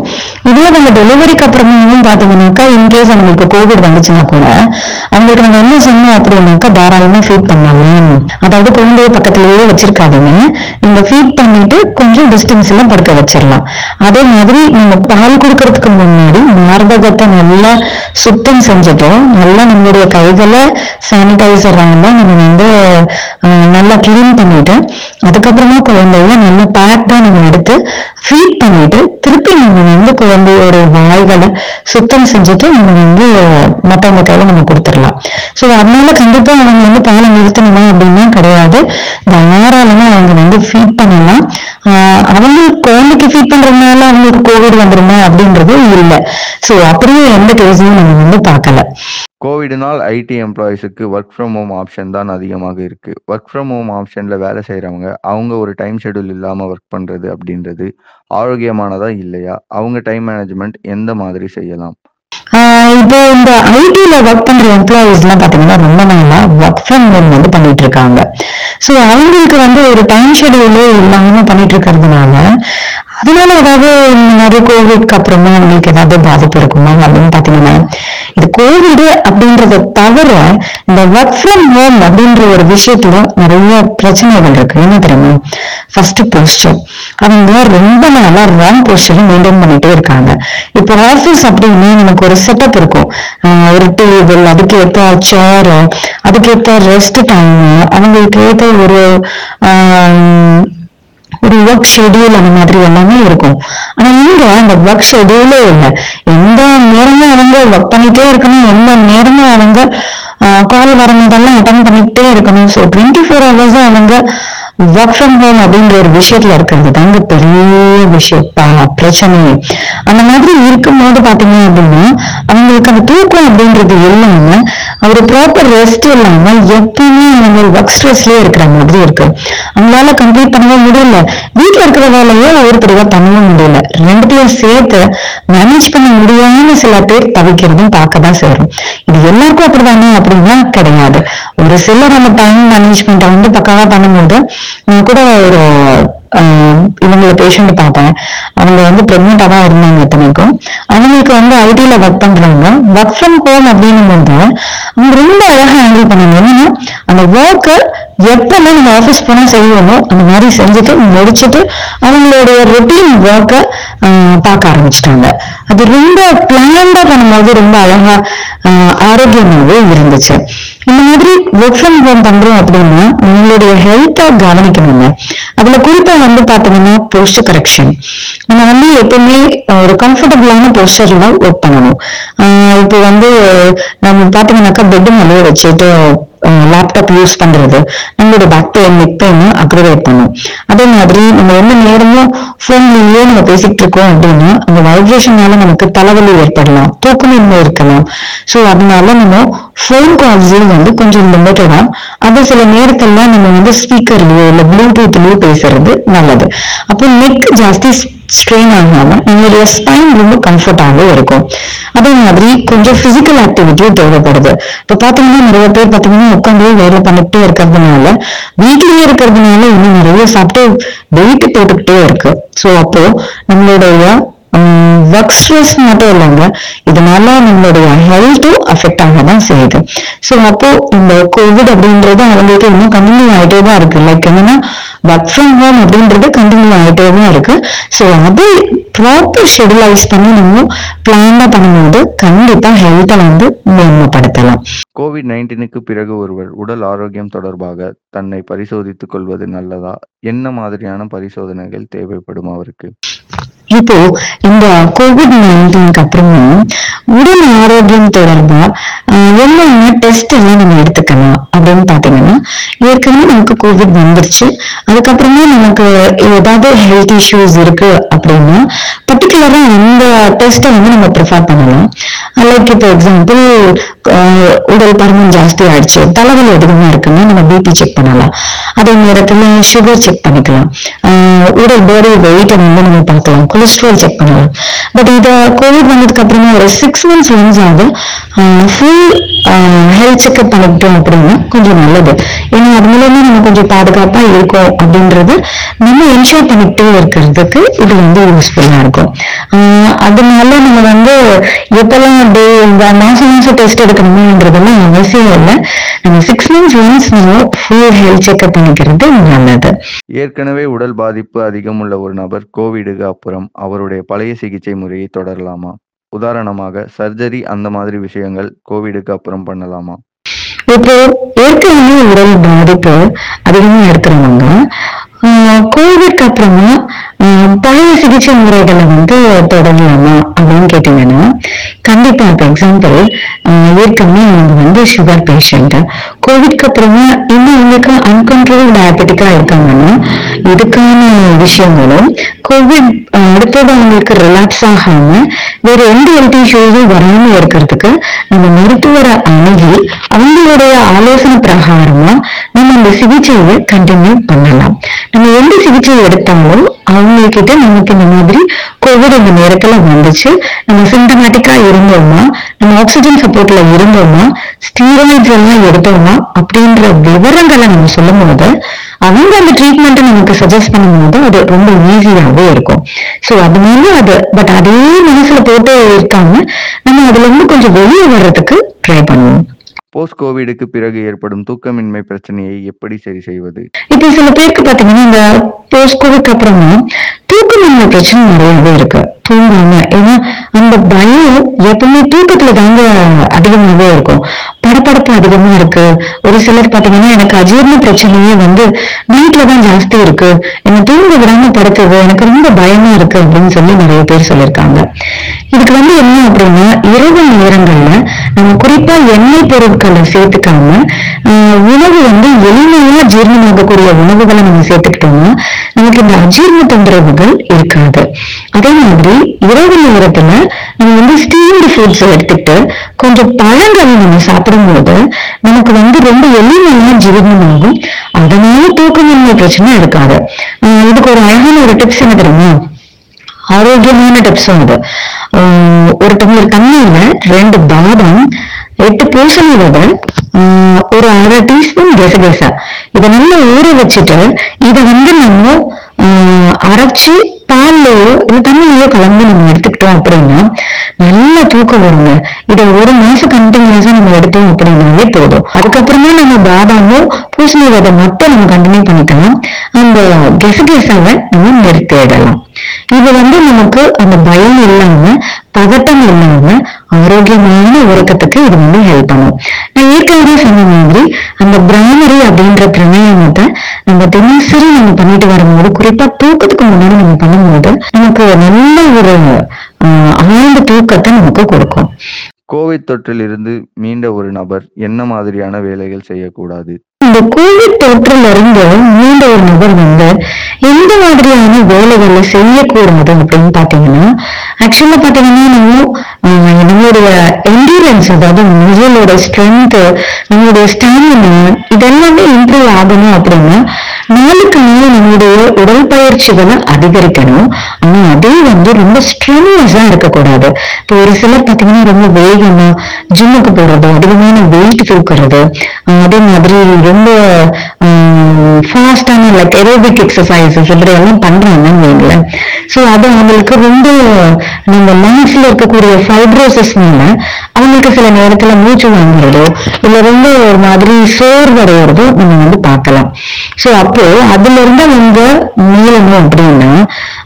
இதுவே நம்ம டெலிவரிக்கு அப்புறமும் பாத்தீங்கன்னாக்கா இன்கேஸ் அவங்களுக்கு கோவிட் வந்துச்சுன்னா கூட அவங்களுக்கு நம்ம என்ன சொன்னோம் அப்படின்னாக்கா தாராளமா ஃபீட் பண்ணலாம் அதாவது குழந்தைய பக்கத்திலேயே வச்சிருக்காதீங்க. நீங்க ஃபீட் பண்ணிட்டு கொஞ்சம் டிஸ்டன்ஸ்ல படுக்க வச்சிடலாம். அதே மாதிரி நம்ம பால் கொடுக்கறதுக்கு முன்னாடி மார்பகத்தை நல்லா சுத்தம் செஞ்சுட்டோம். நல்லா நம்மளுடைய கைகளை சானிடைசரால நம்ம வந்து நல்லா கிளீன் பண்ணிட்டு அதுக்கப்புறமா குழந்தைய நல்லா பேக்டா நம்ம எடுத்து ஃபீட் பண்ணிட்டு திருப்பி நம்ம வந்து குழந்தையோட வாய்களை சுத்தம் செஞ்சுட்டு நம்ம வந்து மற்றவங்க கையில நம்ம கொடுத்துடலாம். ஸோ அதனால கண்டிப்பா அவங்க வந்து பாலை நிறுத்தணுமா அப்படின்னா கிடையாது. தாராளமா அவங்க வந்து ஃபீட் பண்ணலாம். அவங்க குழந்தைக்கு ஃபீட் பண்றதுனால அவங்களுக்கு கோவிட் வந்துருமா அப்படின்றது இல்லை. ஸோ அப்படியே எந்த கேஸையும் நம்ம வந்து பார்க்கல. கோவிட்னால் ஐடி எம்ப்ளாயிஸுக்கு ஒர்க் ஃப்ரம் ஹோம் ஆப்ஷன் தான் அதிகமாக இருக்கு. ஒர்க் ஃப்ரம் ஹோம் ஆப்ஷன்ல வேலை செய்றவங்க அவங்க ஒரு டைம் ஷெட்யூல் இல்லாமல் ஒர்க் பண்றது அப்படின்றது ஆரோக்கியமானதா இல்லையா? அவங்க டைம் மேனேஜ்மெண்ட் எந்த மாதிரி செய்யலாம்? ஆஹ் இப்போ இந்த ஐடியில் ஒர்க் பண்ற எம்ப்ளாயிஸ் எல்லாம் பாத்தீங்கன்னா ரொம்ப நாளா ஒர்க் ஃப்ரம் ஹோம் வந்து பண்ணிட்டு இருக்காங்க ஸோ அவங்களுக்கு வந்து ஒரு டைம் ஷெடியூலே இல்லாம பண்ணிட்டு இருக்கிறதுனால அதனால ஏதாவது நிறைய கோவிட்க்கு அப்புறமா அவங்களுக்கு ஏதாவது பாதிப்பு இருக்குமா அப்படின்னு பாத்தீங்கன்னா இது கோவிடு அப்படின்றத தவிர இந்த ஒர்க் ஃப்ரம் ஹோம் அப்படின்ற ஒரு விஷயத்துல நிறைய பிரச்சனைகள் இருக்கு. என்ன தெரியுமா? ஃபர்ஸ்ட் போஸ்டர் அவங்க ரொம்ப நாளா ராங் போஸ்டர் மெயின்டைன் பண்ணிட்டே இருக்காங்க. இப்போ ஆஃபீஸ் அப்படின்னா நமக்கு ஒரு செட்டப் இருக்கும். ஒரு டேபிள் அதுக்கேற்ற சேர் அதுக்கேற்ற ரெஸ்ட் டைம் அவங்களுக்கு ஏற்ற ஒரு ஆஹ் ஒரு ஒர்க் ஷெடியூல் அந்த மாதிரி எல்லாமே இருக்கும். ஆனா இங்க அந்த ஒர்க் ஷெடியூலே இல்லை. எந்த நேரமும் அவங்க ஒர்க் பண்ணிட்டே இருக்கணும். எந்த நேரமும் அவங்க கால் வரும்போதெல்லாம் அட்டன் பண்ணிட்டே இருக்கணும். ஸோ டுவெண்ட்டி ஃபோர் ஹவர்ஸும் அவங்க ஒர்க் ஃப்ரம் ஹோம் அப்படின்ற ஒரு விஷயத்துல இருக்கிறது தாங்க பெரிய விஷயம். பிரச்சனையே. அந்த மாதிரி இருக்கும்போது பாத்தீங்க அப்படின்னா அவங்களுக்கு அந்த தூக்கம் அப்படின்றது இல்லாம ஒரு ப்ராப்பர் ரெஸ்ட் இல்லாம எப்பவுமே நம்ம ஒர்க் ஸ்ட்ரெஸ்லயே இருக்கிற மாதிரி இருக்கு. அவங்களால கம்ப்ளீட் பண்ணவே முடியல. வீட்டுல இருக்கிற வேலையை ஒருத்தருவா பண்ணவும் முடியல. ரெண்டுத்தையும் சேர்த்து மேனேஜ் பண்ண முடியாம சில பேர் தவிக்கிறதும் பார்க்க தான் சேரும் இது எல்லாருக்கும் அப்படிதானே? அப்படின்னா கிடையாது. ஒரு சிலர் அந்த டைம் மேனேஜ்மெண்ட்டை வந்து பக்காவா பண்ணும்போது நான் கூட ஒரு ஆஹ் இவங்கள பேஷண்ட் பார்த்தேன். அவங்க வந்து பிரெக்னெண்டா தான் இருந்தாங்க இத்தனைக்கும். அவங்களுக்கு வந்து ஐடில ஒர்க் பண்றாங்க. ஒர்க் ஃப்ரம் ஹோம் அப்படின்னும் போது அவங்க ரொம்ப அழகா ஹேண்டில் பண்ணாங்க. என்னன்னா அந்த ஒர்க்கர் எப்பெல்லாம் நம்ம ஆஃபீஸ் போனால் செய்வோமோ அந்த மாதிரி செஞ்சுட்டு முடிச்சுட்டு அவங்களுடைய ரொட்டீன் ஒர்க்கை பார்க்க ஆரம்பிச்சிட்டாங்க. அது ரொம்ப பிளான்டாக பண்ணும்போது ரொம்ப அழகா ஆரோக்கியமாகவே இருந்துச்சு. இந்த மாதிரி ஒர்க் ஃப்ரம் ஹோம் பண்றோம் அப்படின்னா நம்மளுடைய ஹெல்த்தை கவனிக்கணுங்க. அதுல குறிப்பா வந்து பாத்தீங்கன்னா போஸ்டர் கரெக்ஷன் நம்ம வந்து எப்பவுமே ஒரு கம்ஃபர்டபுளான போஸ்டர்ல ஒர்க் பண்ணணும். இப்போ வந்து நம்ம பாத்தீங்கன்னாக்கா பெட் மேலே வச்சுட்டு லேப்டாப் யூஸ் பண்றது நம்மளோட பேக் பெயின் நெக் அக்ரிவேட் பண்ணும். அதே மாதிரி நம்ம எந்த நேரமும் ஃபோன்லயே நம்ம பேசிட்டு இருக்கோம் அப்படின்னா அந்த வைப்ரேஷனால நமக்கு தலைவலி ஏற்படலாம் தூக்கமின்மை இருக்கலாம். சோ அதனால நம்ம ஃபோன் கால்ஸையும் வந்து கொஞ்சம் லிமிட்டடா அது சில நேரத்துல நம்ம வந்து ஸ்பீக்கர்லயோ இல்ல ப்ளூடூத்லயோ பேசுறது நல்லது. அப்போ நெக் ஜாஸ்தி ஸ்ட்ரெயின் ஆகாம நம்மளுடைய ஸ்பைன் ரொம்ப கம்ஃபர்டாவே இருக்கும். அதே மாதிரி கொஞ்சம் பிசிக்கல் ஆக்டிவிட்டியும் தேவைப்படுது. இப்ப பாத்தீங்கன்னா நிறைய பேர் பாத்தீங்கன்னா உட்காந்து வேலை பண்ணிட்டே இருக்கிறதுனால வீட்லயே இருக்கிறதுனால இன்னும் நிறைய சாப்பிட்டு வெயிட் போட்டுக்கிட்டே இருக்கு. சோ அப்போ நம்மளுடைய ஒர்க் ஸ்ட்ரெஸ் மட்டும் இல்லைங்க. இதனால நம்மளுடைய ஹெல்த்தும் அஃபெக்ட் ஆக தான் செய்யுது. ஸோ அப்போ இந்த கோவிட் அப்படின்றது அவங்களுக்கு இன்னும் கண்டினியூ ஆகிட்டே தான் இருக்கு. லைக் என்னன்னா ஒர்க் ஃப்ரம் ஹோம் அப்படின்றது கண்டினியூ ஆகிட்டே தான் இருக்கு. ஸோ அதை ப்ராப்பர் ஷெடியூலைஸ் பண்ணி நம்ம பிளான்டா பண்ணும்போது கண்டிப்பா ஹெல்த்தை வந்து மேம்படுத்தலாம். கோவிட் நைன்டீனுக்கு பிறகு ஒருவர் உடல் ஆரோக்கியம் தொடர்பாக தன்னை பரிசோதித்துக் கொள்வது நல்லதா? என்ன மாதிரியான பரிசோதனைகள் தேவைப்படும் அவருக்கு? இப்போ இந்த கோவிட் நைன்டீனுக்கு அப்புறமா உடல் ஆரோக்கியம் தொடர்பா என்னென்ன டெஸ்ட் எல்லாம் நம்ம எடுத்துக்கலாம் அப்படின்னு பாத்தீங்கன்னா ஏற்கனவே நமக்கு கோவிட் வந்துருச்சு. அதுக்கப்புறமா நமக்கு ஏதாவது ஹெல்த் இஷ்யூஸ் இருக்கு அப்படின்னா பர்டிகுலரா இந்த டெஸ்ட்டை வந்து நம்ம ப்ரிஃபர் பண்ணலாம். லைக் இப்போ எக்ஸாம்பிள் உடல் பருமன் ஜாஸ்தி ஆயிடுச்சு தலைவலி அதிகமா இருக்குன்னா நம்ம பிபி செக் பண்ணலாம். அதே நேரத்துல சுகர் செக் பண்ணிக்கலாம். ஆஹ் உடல் பாடி வெயிட்டை வந்து நம்ம பார்க்கலாம். கொலஸ்ட்ரால் செக் பண்ணலாம் பட் இதை கோவிட் வந்ததுக்கு அப்புறமா ஒரு சிக்ஸ் மந்த்ஸ் ஒன்ஸ் ஆகுது. ஃபுல் ஹெல்த் செக்அப் பண்ணிக்கிட்டோம் அப்படின்னா கொஞ்சம் நல்லது. ஏன்னா அது மூலமா நம்ம கொஞ்சம் பாதுகாப்பாக இருக்கோம் அப்படின்றது நம்ம என்ஷூர் பண்ணிக்கிட்டே இருக்கிறதுக்கு இது வந்து யூஸ்ஃபுல்லாக இருக்கும். அதனால நம்ம வந்து எப்பெல்லாம் டே மாசம் மாசம் டெஸ்ட் எடுக்கணுமோன்றதெல்லாம் அவசியம் இல்லை. நம்ம சிக்ஸ் மந்த்ஸ் ஒன்ஸ் நம்ம ஃபுல் ஹெல்த் செக்அப் பண்ணிக்கிறது நல்லது. ஏற்கனவே உடல் பாதிப்பு அதிகம் உள்ள ஒரு நபர் கோவிடுக்கு அப்புறம் அவருடைய பழைய சிகிச்சை முறையை தொடரலாமா? உதாரணமாக சர்ஜரி அந்த மாதிரி விஷயங்கள் கோவிடுக்கு அப்புறம் பண்ணலாமா? இப்போ ஏற்கனவே உடல் பாதிப்பு அதிகமா இருக்கிறவங்க கோவிட்க்கு அப்புறமா பழைய சிகிச்சை முறைகளை வந்து தொடங்கலாமா அப்படின்னு கேட்டீங்கன்னா கண்டிப்பா இப்போ எக்ஸாம்பிள் ஏற்கனவே அவங்க வந்து சுகர் பேஷண்ட் கோவிட்க்கு அப்புறமா இன்னும் அவங்களுக்கு அன்கண்ட்ரோல் டயபெட்டிக்கா இருக்காங்கன்னா இதுக்கான விஷயங்களும் கோவிட் அடுத்தது அவங்களுக்கு ரிலாக்ஸ் ஆகாம வேற எந்த ஹெல்த் இஷ்யூஸும் வராம இருக்கிறதுக்கு நம்ம மருத்துவரை அணுகி அவங்களுடைய ஆலோசனை பிரகாரமா நம்ம இந்த சிகிச்சையை கண்டினியூ பண்ணலாம். நம்ம எந்த சிகிச்சை எடுத்தாலும் அவங்க கிட்ட நமக்கு இந்த மாதிரி கோவிட் இந்த நேரத்துல வந்துச்சு. நம்ம சிம்டமேட்டிக்கா இருந்தோமா? நம்ம ஆக்சிஜன் சப்போர்ட்ல இருந்தோமா? ஸ்டீராய்ட்ஸ் எல்லாம் எடுத்தோமா? அப்படின்ற விவரங்களை நம்ம சொல்லும் போது அவங்க அந்த ட்ரீட்மெண்ட்டை நமக்கு சஜஸ்ட் பண்ணும்போது அது ரொம்ப ஈஸியாவே இருக்கும். சோ அதனால அது பட் அதே மனசுல போட்டு இருக்காம நம்ம அதுல இருந்து கொஞ்சம் வெளியே வர்றதுக்கு ட்ரை பண்ணுவோம். போஸ்ட் கோவிடுக்கு பிறகு ஏற்படும் தூக்கமின்மை பிரச்சனையை எப்படி சரி செய்வது? இப்போ சில பேருக்கு பாத்தீங்கன்னா இந்த போஸ்ட் கோவிட் அப்புறமா தூக்கமின்மை பிரச்சனை நிறையவே இருக்கு. தூங்காம ஏன்னா அந்த பயம் எப்பவுமே தூக்கத்துல தாங்க அதிகமாகவே இருக்கும். படப்படப்பு அதிகமா இருக்கு. ஒரு சிலர் பாத்தீங்கன்னா எனக்கு அஜீரண பிரச்சனையே வந்து நைட்ல தான் ஜாஸ்தி இருக்கு. என்ன தூங்க விடாம படுத்துது எனக்கு ரொம்ப பயமா இருக்கு அப்படின்னு சொல்லி நிறைய பேர் சொல்லியிருக்காங்க. இதுக்கு வந்து என்ன அப்படின்னா இரவு நேரங்கள்ல நம்ம குறிப்பா எண்ணெய் பொருட்களை சேர்த்துக்காம உணவு வந்து எளிமையா ஜீரணமாகக்கூடிய உணவுகளை நம்ம சேர்த்துக்கிட்டோம்னா நமக்கு இந்த அஜீர்ண தொந்தரவுகள் இருக்காது. அதே மாதிரி இரவு நேரத்துல நம்ம வந்து ஸ்டீம்டு ஃபுட்ஸ் எடுத்துக்கிட்டு கொஞ்சம் பழங்கள் நம்ம போது நமக்கு வந்து ரொம்ப எளிமையா ஜீரணமாகும் அதனால தூக்கமின்மை பிரச்சனை இருக்காது. இதுக்கு ஒரு அழகான ஒரு டிப்ஸ் என்ன தெரியுமா? ஆரோக்கியமான டிப்ஸும் இது ஆஹ் ஒரு டம்ளர் தண்ணியில ரெண்டு பாதாம் எட்டு பூசணி விதை ஆஹ் ஒரு அரை டீஸ்பூன் கெசகெசா. இதை நல்லா ஊற வச்சுட்டு இதை வந்து நம்ம ஆஹ் அரைச்சு பால்லயோ இந்த தண்ணியோ கலந்து நம்ம எடுத்துக்கிட்டோம் அப்படின்னா நல்ல தூக்கம் வருங்க. இதை ஒரு மாசம் கண்டினியூஸா நம்ம எடுத்தோம் அப்படின்னாலே போதும். அதுக்கப்புறமா நம்ம பாதாமோ பூசணி விதை மட்டும் நம்ம கண்டினியூ பண்ணிக்கலாம். அந்த கெசகெசாவை நம்ம நிறுத்திடலாம். இது வந்து நமக்கு அந்த பயம் இல்லாம பதட்டம் இல்லாம ஆரோக்கியமான உறக்கத்துக்கு இது வந்து ஹெல்ப் பண்ணும். நான் ஏற்கனவே சொன்ன மாதிரி அந்த பிராமரி அப்படின்ற பிரணாயாமத்தை நம்ம தினசரி நம்ம பண்ணிட்டு வரும்போது குறிப்பா தூக்கத்துக்கு முன்னாடி நம்ம பண்ணும்போது நமக்கு நல்ல ஒரு ஆழ்ந்த தூக்கத்தை நமக்கு கொடுக்கும். கோவிட் தொற்றிலிருந்து மீண்ட ஒரு நபர் என்ன மாதிரியான வேலைகள் செய்யக்கூடாது? இந்த கோவிட் தொற்றுல இருந்து மீண்ட ஒரு நபர் வந்து எந்த மாதிரியான வேலைகளை செய்யக்கூடாது அப்படின்னு பாத்தீங்கன்னா ஆக்சுவலா பாத்தீங்கன்னா நம்ம நம்மளுடைய என்டூரன்ஸ் அதாவது முதலோட ஸ்ட்ரென்த் நம்மளுடைய ஸ்டாமினா இதெல்லாமே இம்ப்ரூவ் ஆகணும் அப்படின்னா நாளுக்கு நாள் நம்மளுடைய உடற்பயிற்சிகளை அதிகரிக்கணும். ஆனா அதே வந்து ரொம்ப ஸ்ட்ரென்னியஸா இருக்கக்கூடாது. இப்போ ஒரு சிலர் பாத்தீங்கன்னா ரொம்ப வேகமா ஜிம்முக்கு போறது அதிகமான வெயிட் தூக்குறது அதே மாதிரி ரொம்ப ஃபாஸ்டான லைக் எரோபிக் எக்ஸசைசஸ் இப்படி எல்லாம் பண்றாங்கன்னு வைங்களேன். ஸோ அது அவங்களுக்கு ரொம்ப நம்ம மனசுல இருக்கக்கூடிய ஃபைப்ரோசஸ்னால அவங்களுக்கு சில நேரத்துல மூச்சு வாங்குறதோ இல்ல ரொம்ப ஒரு மாதிரி சோர்வடைகிறதோ நம்ம வந்து பார்க்கலாம். ஸோ அப்போ அதுல இருந்து அவங்க மீளணும் அப்படின்னா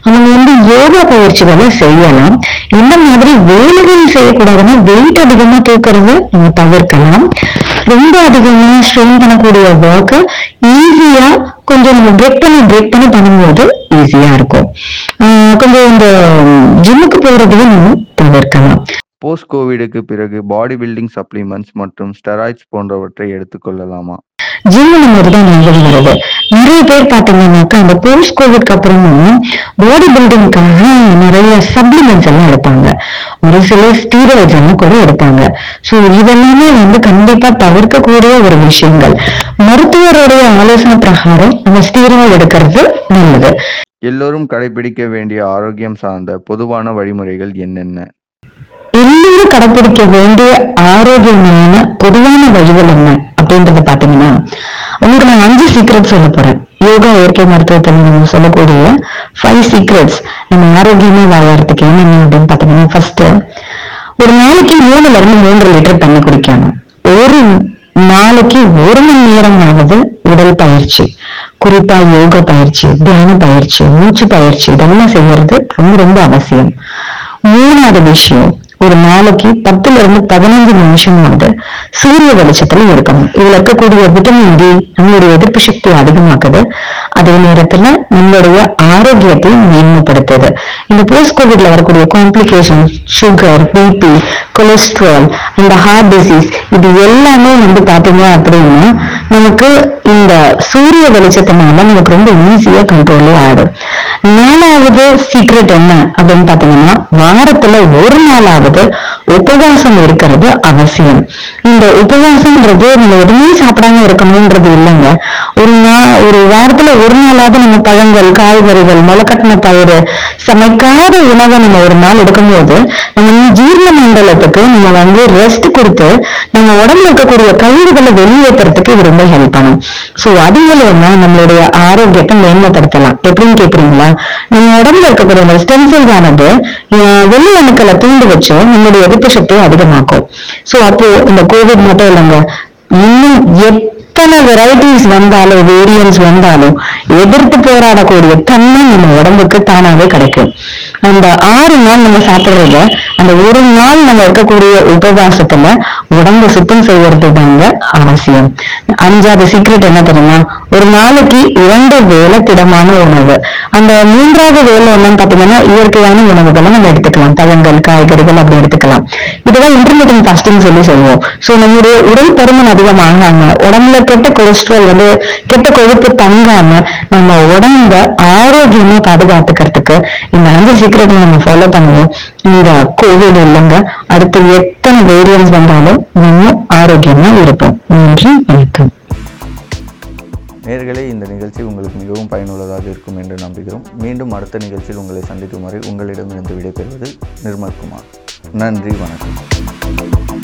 அவங்க வந்து யோகா பயிற்சிகளை செய்யலாம் இந்த மாதிரி வேலைகள் செய்யக்கூடாதுன்னா வெயிட் அதிகமா தூக்குறது நம்ம தவிர்க்கலாம். ரொம்ப அதிகமா ஸ்ட்ரெயின் பண்ணக்கூடிய ஒர்க்கை ஈஸியா கொஞ்சம் நம்ம பிரேக் பண்ணி பிரேக் பண்ணி பண்ணும்போது ஈஸியா இருக்கும். கொஞ்சம் இந்த ஜிம்முக்கு போறதையும் நம்ம தவிர்க்கலாம். போஸ்ட் கோவிடுக்கு பிறகு பாடி பில்டிங் சப்ளிமெண்ட்ஸ் மற்றும் ஸ்டெராய்ட்ஸ் போன்றவற்றை எடுத்துக்கொள்ளலாமா? ஜிம் மாதிரி தான் வருது நிறைய பேர் பாத்தீங்கன்னாக்கா அந்த போஸ்ட் கோவிட்க்கு அப்புறமும் பாடி பில்டிங்காக நிறைய சப்ளிமெண்ட்ஸ் எல்லாம் எடுப்பாங்க. ஒரு சில ஸ்டீராய்ட்ஸ் எல்லாம் கூட எடுப்பாங்க. சோ இதெல்லாமே வந்து கண்டிப்பா தவிர்க்கக்கூடிய ஒரு விஷயங்கள். மருத்துவருடைய ஆலோசனை பிரகாரம் நம்ம ஸ்டீராய்டு எடுக்கிறது நல்லது. எல்லோரும் கடைபிடிக்க வேண்டிய ஆரோக்கியம் சார்ந்த பொதுவான வழிமுறைகள் என்னென்ன? எல்லாரும் கடைபிடிக்க வேண்டிய ஆரோக்கியமான பொதுவான வழிகள் என்ன? அப்படின்றத பாத்தீங்கன்னா உங்களுக்கு நான் அஞ்சு சீக்ரெட் சொல்ல போறேன். யோகா இயற்கை மருத்துவத்தில் நம்ம சொல்லக்கூடிய ஃபைவ் சீக்ரெட்ஸ் நம்ம ஆரோக்கியமா வாழறதுக்கு என்னென்ன அப்படின்னு பாத்தீங்கன்னா ஃபர்ஸ்ட் ஒரு நாளைக்கு மூணுல இருந்து மூன்று லிட்டர் தண்ணி குடிக்கணும் ஒரு நாளைக்கு ஒரு மணி நேரமாவது உடல் பயிற்சி. குறிப்பா யோகா பயிற்சி தியான பயிற்சி மூச்சு பயிற்சி இதெல்லாம் செய்யறது ரொம்ப ரொம்ப அவசியம். மூணாவது விஷயம் ஒரு நாளைக்கு பத்துல இருந்து பதினஞ்சு நிமிஷமாவது சூரிய வெளிச்சத்துல இருக்கணும். இதுல இருக்கக்கூடிய விட்டமின் டி நம்மளுடைய எதிர்ப்பு சக்தி அதிகமாக்குது. அதே நேரத்துல நம்மளுடைய ஆரோக்கியத்தை மேன்மைப்படுத்துது. இந்த போஸ்ட் கோவிட்ல வரக்கூடிய காம்ப்ளிகேஷன் சுகர் பிபி கொலஸ்ட்ரால் இந்த ஹார்ட் டிசீஸ் இது எல்லாமே வந்து பாத்தீங்க அப்படின்னா நமக்கு இந்த சூரிய வெளிச்சத்தினால நமக்கு ரொம்ப ஈஸியா கண்ட்ரோலே ஆயிடும். நாலாவது சீக்ரெட் என்ன அப்படின்னு பாத்தீங்கன்னா வாரத்துல ஒரு நாளாவது உபவாசம் இருக்கிறது அவசியம். இந்த உபவாசம்ன்றது நம்ம எதுவுமே சாப்பிடாம இருக்கணும்ன்றது இல்லைங்க. ஒரு நாள் ஒரு வாரத்துல ஒரு நாளாவது நம்ம பழங்கள் காய்கறிகள் முளைக்கட்டின பயிறு சமைக்காத உணவை நம்ம ஒரு நாள் எடுக்கும்போது நம்ம ஜீரண மண்டலத்துக்கு நம்ம வந்து ரெஸ்ட் கொடுத்து நம்ம உடம்புல இருக்கக்கூடிய கழிவுகளை வெளியேற்றுறதுக்கு இது ரொம்ப ஹெல்ப் பண்ணும். சோ அது மூலமா நம்மளுடைய ஆரோக்கியத்தை மேம்படுத்தலாம். எப்படின்னு கேக்குறீங்களா? நம்ம உடம்புல இருக்கக்கூடிய அந்த ஸ்டெம் செல்ஸ் ஆனது வெள்ளி வெள்ளை அணுக்களை தூண்டு வச்சு நம்மளுடைய எதிர்ப்பு சக்தியை அதிகமாக்கும். சோ அப்போ இந்த கோவிட் மட்டும் இல்லைங்க. இன்னும் எத்தனை வெரைட்டிஸ் வந்தாலும் வேரியன்ஸ் வந்தாலும் எதிர்த்து போராடக்கூடிய தன்மை நம்ம உடம்புக்கு தானாவே கிடைக்கும் அந்த ஆறு நாள் நம்ம சாப்பிடுறத அந்த ஒரு நாள் நம்ம இருக்கக்கூடிய உபவாசத்துல உடம்பு சுத்தம் செய்யறது தாங்க அவசியம் அஞ்சாவது சீக்ரெட் என்ன தெரியுமா ஒரு நாளைக்கு இரண்டு வேலை திடமான உணவு அந்த மூன்றாவது வேலை என்னன்னு பாத்தீங்கன்னா இயற்கையான உணவுகளை நம்ம எடுத்துக்கலாம் பழங்கள் காய்கறிகள் அப்படி எடுத்துக்கலாம் இதுதான் இன்டர்மீடியன் ஃபாஸ்டிங் சொல்லி சொல்லுவோம் சோ நம்முடைய உடல் பருமன் அதிகமாகாம உடம்புல கெட்ட கொலஸ்ட்ரால் வந்து கெட்ட கொழுப்பு தங்காம நம்ம உடம்ப ஆரோக்கியமா பாதுகாத்துக்கிறதுக்கு இந்த அஞ்சு சீக்கிரத்தை நம்ம ஃபாலோ பண்ணுவோம் இந்த கோவிட் இல்லைங்க. அடுத்து எத்தனை வேரியன்ஸ் வந்தாலும் நம்ம ஆரோக்கியமா இருப்போம். நன்றி வணக்கம். நேர்களே இந்த நிகழ்ச்சி உங்களுக்கு மிகவும் பயனுள்ளதாக இருக்கும் என்று நம்புகிறோம். மீண்டும் அடுத்த நிகழ்ச்சியில் உங்களை சந்திக்கும் வரை உங்களிடமிருந்து விடைபெறுவது நிர்மல்குமார் நன்றி வணக்கம்.